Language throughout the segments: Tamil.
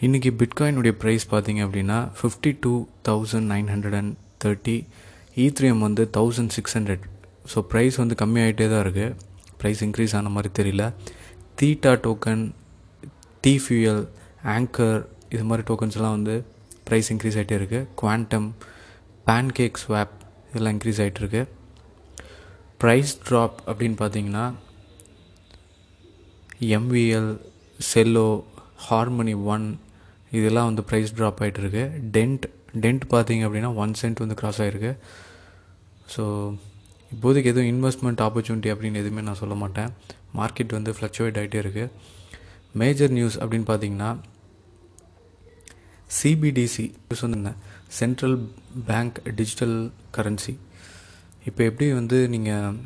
இன்றைக்கி பிட்காயினுடைய ப்ரைஸ் பார்த்தீங்க அப்படின்னா fifty two thousand nine hundred and thirty Ethereum வந்து thousand six hundred so price வந்து கம்மியாகிட்டே தான் இருக்குது ப்ரைஸ் இன்க்ரீஸ் ஆன மாதிரி தெரியல. Theta token T fuel anchor இது மாதிரி டோக்கன்ஸ்லாம் வந்து ப்ரைஸ் இன்க்ரீஸ் ஆகிட்டே இருக்குது குவாண்டம் பேன்கேக் ஸ்வாப் இதெல்லாம் இன்க்ரீஸ் ஆகிட்டுருக்கு ப்ரைஸ் ட்ராப் அப்படின்னு பார்த்தீங்கன்னா எம்விஎல் செல்லோ ஹார்மனி ஒன் இதெல்லாம் வந்து ப்ரைஸ் ட்ராப் ஆகிட்டுருக்கு டென்ட் டென்ட் பார்த்தீங்க அப்படின்னா ஒன் சென்ட் வந்து க்ராஸ் ஆகிருக்கு ஸோ இப்போதைக்கு எதுவும் இன்வெஸ்ட்மெண்ட் ஆப்பர்ச்சுனிட்டி அப்படின்னு எதுவுமே நான் சொல்ல மாட்டேன். மார்க்கெட் வந்து ஃப்ளக்சுவேட் ஆகிட்டே இருக்குது மேஜர் நியூஸ் அப்படின்னு பார்த்தீங்கன்னா சிபிடிசி வந்து சென்ட்ரல் பேங்க் டிஜிட்டல் கரன்சி இப்போ எப்படி வந்து நீங்கள்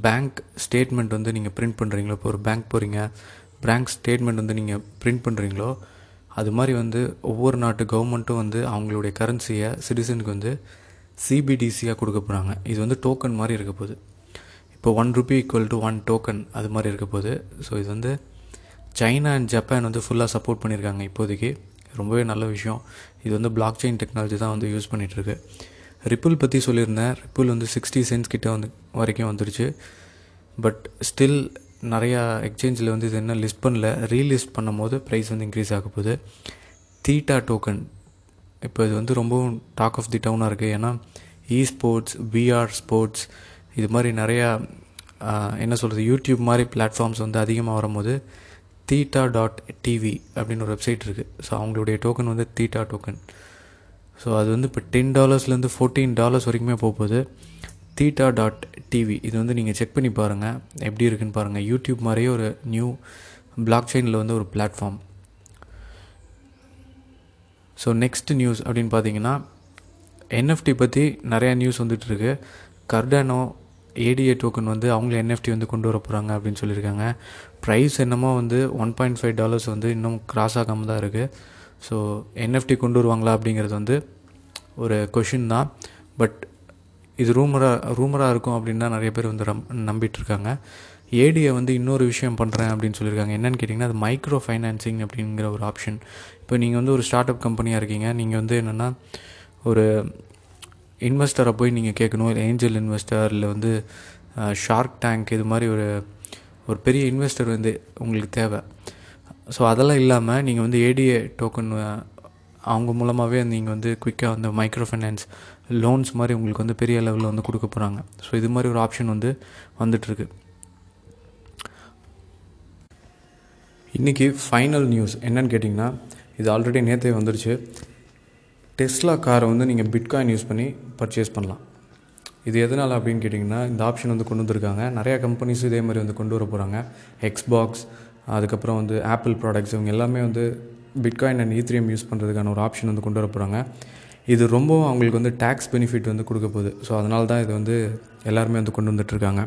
பேங்க் ஸ்டேட்மெண்ட் வந்து நீங்கள் பிரிண்ட் பண்ணுறீங்களோ இப்போ ஒரு பேங்க் போகிறீங்க பேங்க் ஸ்டேட்மெண்ட் வந்து நீங்கள் பிரிண்ட் பண்ணுறீங்களோ அது மாதிரி வந்து ஒவ்வொரு நாட்டு கவர்மெண்ட்டும் வந்து அவங்களுடைய கரன்சியை சிட்டிசனுக்கு வந்து சிபிடிசியாக கொடுக்க போகிறாங்க இது வந்து டோக்கன் மாதிரி இருக்க போகுது. இப்போ one rupee equal to one token அது மாதிரி இருக்க போகுது. ஸோ இது வந்து சைனா அண்ட் ஜப்பான் வந்து ஃபுல்லாக சப்போர்ட் பண்ணியிருக்காங்க இப்போதைக்கு. ரொம்பவே நல்ல விஷயம். இது வந்து பிளாக் செயின் டெக்னாலஜி தான் வந்து யூஸ் பண்ணிகிட்ருக்கு ரிப்புல் பற்றி சொல்லியிருந்தேன். ரிப்புல் வந்து சிக்ஸ்டி சென்ஸ் கிட்டே வந்து வரைக்கும் வந்துடுச்சு பட் ஸ்டில் நிறையா எக்ஸ்சேஞ்சில் வந்து இது என்ன லிஸ்ட் பண்ணல ரீலிஸ்ட் பண்ணும் போது ப்ரைஸ் வந்து இன்க்ரீஸ் ஆக போகுது. தீட்டா டோக்கன் இப்போ இது வந்து ரொம்பவும் டாக் ஆஃப் தி டவுனாக இருக்குது ஏன்னா இ ஸ்போர்ட்ஸ் பிஆர் ஸ்போர்ட்ஸ் இது மாதிரி நிறையா என்ன சொல்கிறது யூடியூப் மாதிரி பிளாட்ஃபார்ம்ஸ் வந்து அதிகமாக வரும்போது தீட்டா டாட் டிவி அப்படின்னு ஒரு வெப்சைட் இருக்குது ஸோ அவங்களுடைய டோக்கன் வந்து தீட்டா டோக்கன் ஸோ அது வந்து இப்போ டென் டாலர்ஸ்லேருந்து ஃபோர்டீன் டாலர்ஸ் வரைக்குமே போக போகுது. தீட்டா டாட் டிவி இது வந்து நீங்கள் செக் பண்ணி பாருங்கள் எப்படி இருக்குன்னு பாருங்கள் யூடியூப் மாதிரியே ஒரு நியூ பிளாக் செயினில் வந்து ஒரு பிளாட்ஃபார்ம் ஸோ நெக்ஸ்ட் நியூஸ் அப்படின்னு பார்த்தீங்கன்னா என்எஃப்டி பற்றி நிறையா நியூஸ் வந்துட்டுருக்கு கர்டானோ ஏடிஏ டோக்கன் வந்து அவங்களே என்எஃப்டி வந்து கொண்டு வர போகிறாங்க அப்படின்னு சொல்லியிருக்காங்க. ப்ரைஸ் என்னமோ வந்து ஒன் பாயிண்ட் ஃபைவ் டாலர்ஸ் வந்து இன்னும் கிராஸ் ஆகாமல் தான் இருக்குது ஸோ என்எஃப்டி கொண்டு வருவாங்களா அப்படிங்கிறது வந்து ஒரு கொஷின் தான். பட் இது ரூமராக ரூமராக இருக்கும் அப்படின்னு தான் நிறைய பேர் வந்து ரம் நம்பிகிட்ருக்காங்க ஏடியை வந்து இன்னொரு விஷயம் பண்ணுறேன் அப்படின்னு சொல்லியிருக்காங்க. என்னென்னு கேட்டிங்கன்னா அது மைக்ரோ ஃபைனான்சிங் அப்படிங்கிற ஒரு ஆப்ஷன் இப்போ நீங்கள் வந்து ஒரு ஸ்டார்ட் அப் கம்பெனியாக இருக்கீங்க. நீங்கள் வந்து என்னென்னா ஒரு இன்வெஸ்டரை போய் நீங்கள் கேட்கணும். இல்லை ஏஞ்சல் இன்வெஸ்டர் இல்லை வந்து ஷார்க் டேங்க் இது மாதிரி ஒரு ஒரு பெரிய இன்வெஸ்டர் வந்து உங்களுக்கு தேவை. ஸோ அதெல்லாம் இல்லாமல் நீங்கள் வந்து ஏடிஏ டோக்கன் அவங்க மூலமாகவே நீங்கள் வந்து குயிக்காக வந்து மைக்ரோ ஃபைனான்ஸ் லோன்ஸ் மாதிரி உங்களுக்கு வந்து பெரிய லெவலில் வந்து கொடுக்க போகிறாங்க ஸோ இது மாதிரி ஒரு ஆப்ஷன் வந்து வந்துட்டுருக்கு. இன்றைக்கி ஃபைனல் நியூஸ் என்னன்னு கேட்டிங்கன்னா இது ஆல்ரெடி நேற்றே வந்துருச்சு. டெஸ்லா காரை வந்து நீங்கள் பிட்காயின் யூஸ் பண்ணி பர்ச்சேஸ் பண்ணலாம். இது எதனால் அப்படின்னு கேட்டிங்கன்னா இந்த ஆப்ஷன் வந்து கொண்டு வந்திருக்காங்க. நிறையா கம்பெனிஸ் இதே மாதிரி வந்து கொண்டு வர போகிறாங்க எக்ஸ்பாக்ஸ் அதுக்கப்புறம் வந்து ஆப்பிள் ப்ராடக்ட்ஸ் இவங்க எல்லாமே வந்து பிட்காயின் அண்ட் ஈத்ரியம் யூஸ் பண்ணுறதுக்கான ஒரு ஆப்ஷன் வந்து கொண்டு வர போகிறாங்க இது ரொம்பவும் அவங்களுக்கு வந்து டேக்ஸ் பெனிஃபிட் வந்து கொடுக்க போகுது. ஸோ அதனால தான் இது வந்து எல்லாருமே வந்து கொண்டு வந்துட்டுருக்காங்க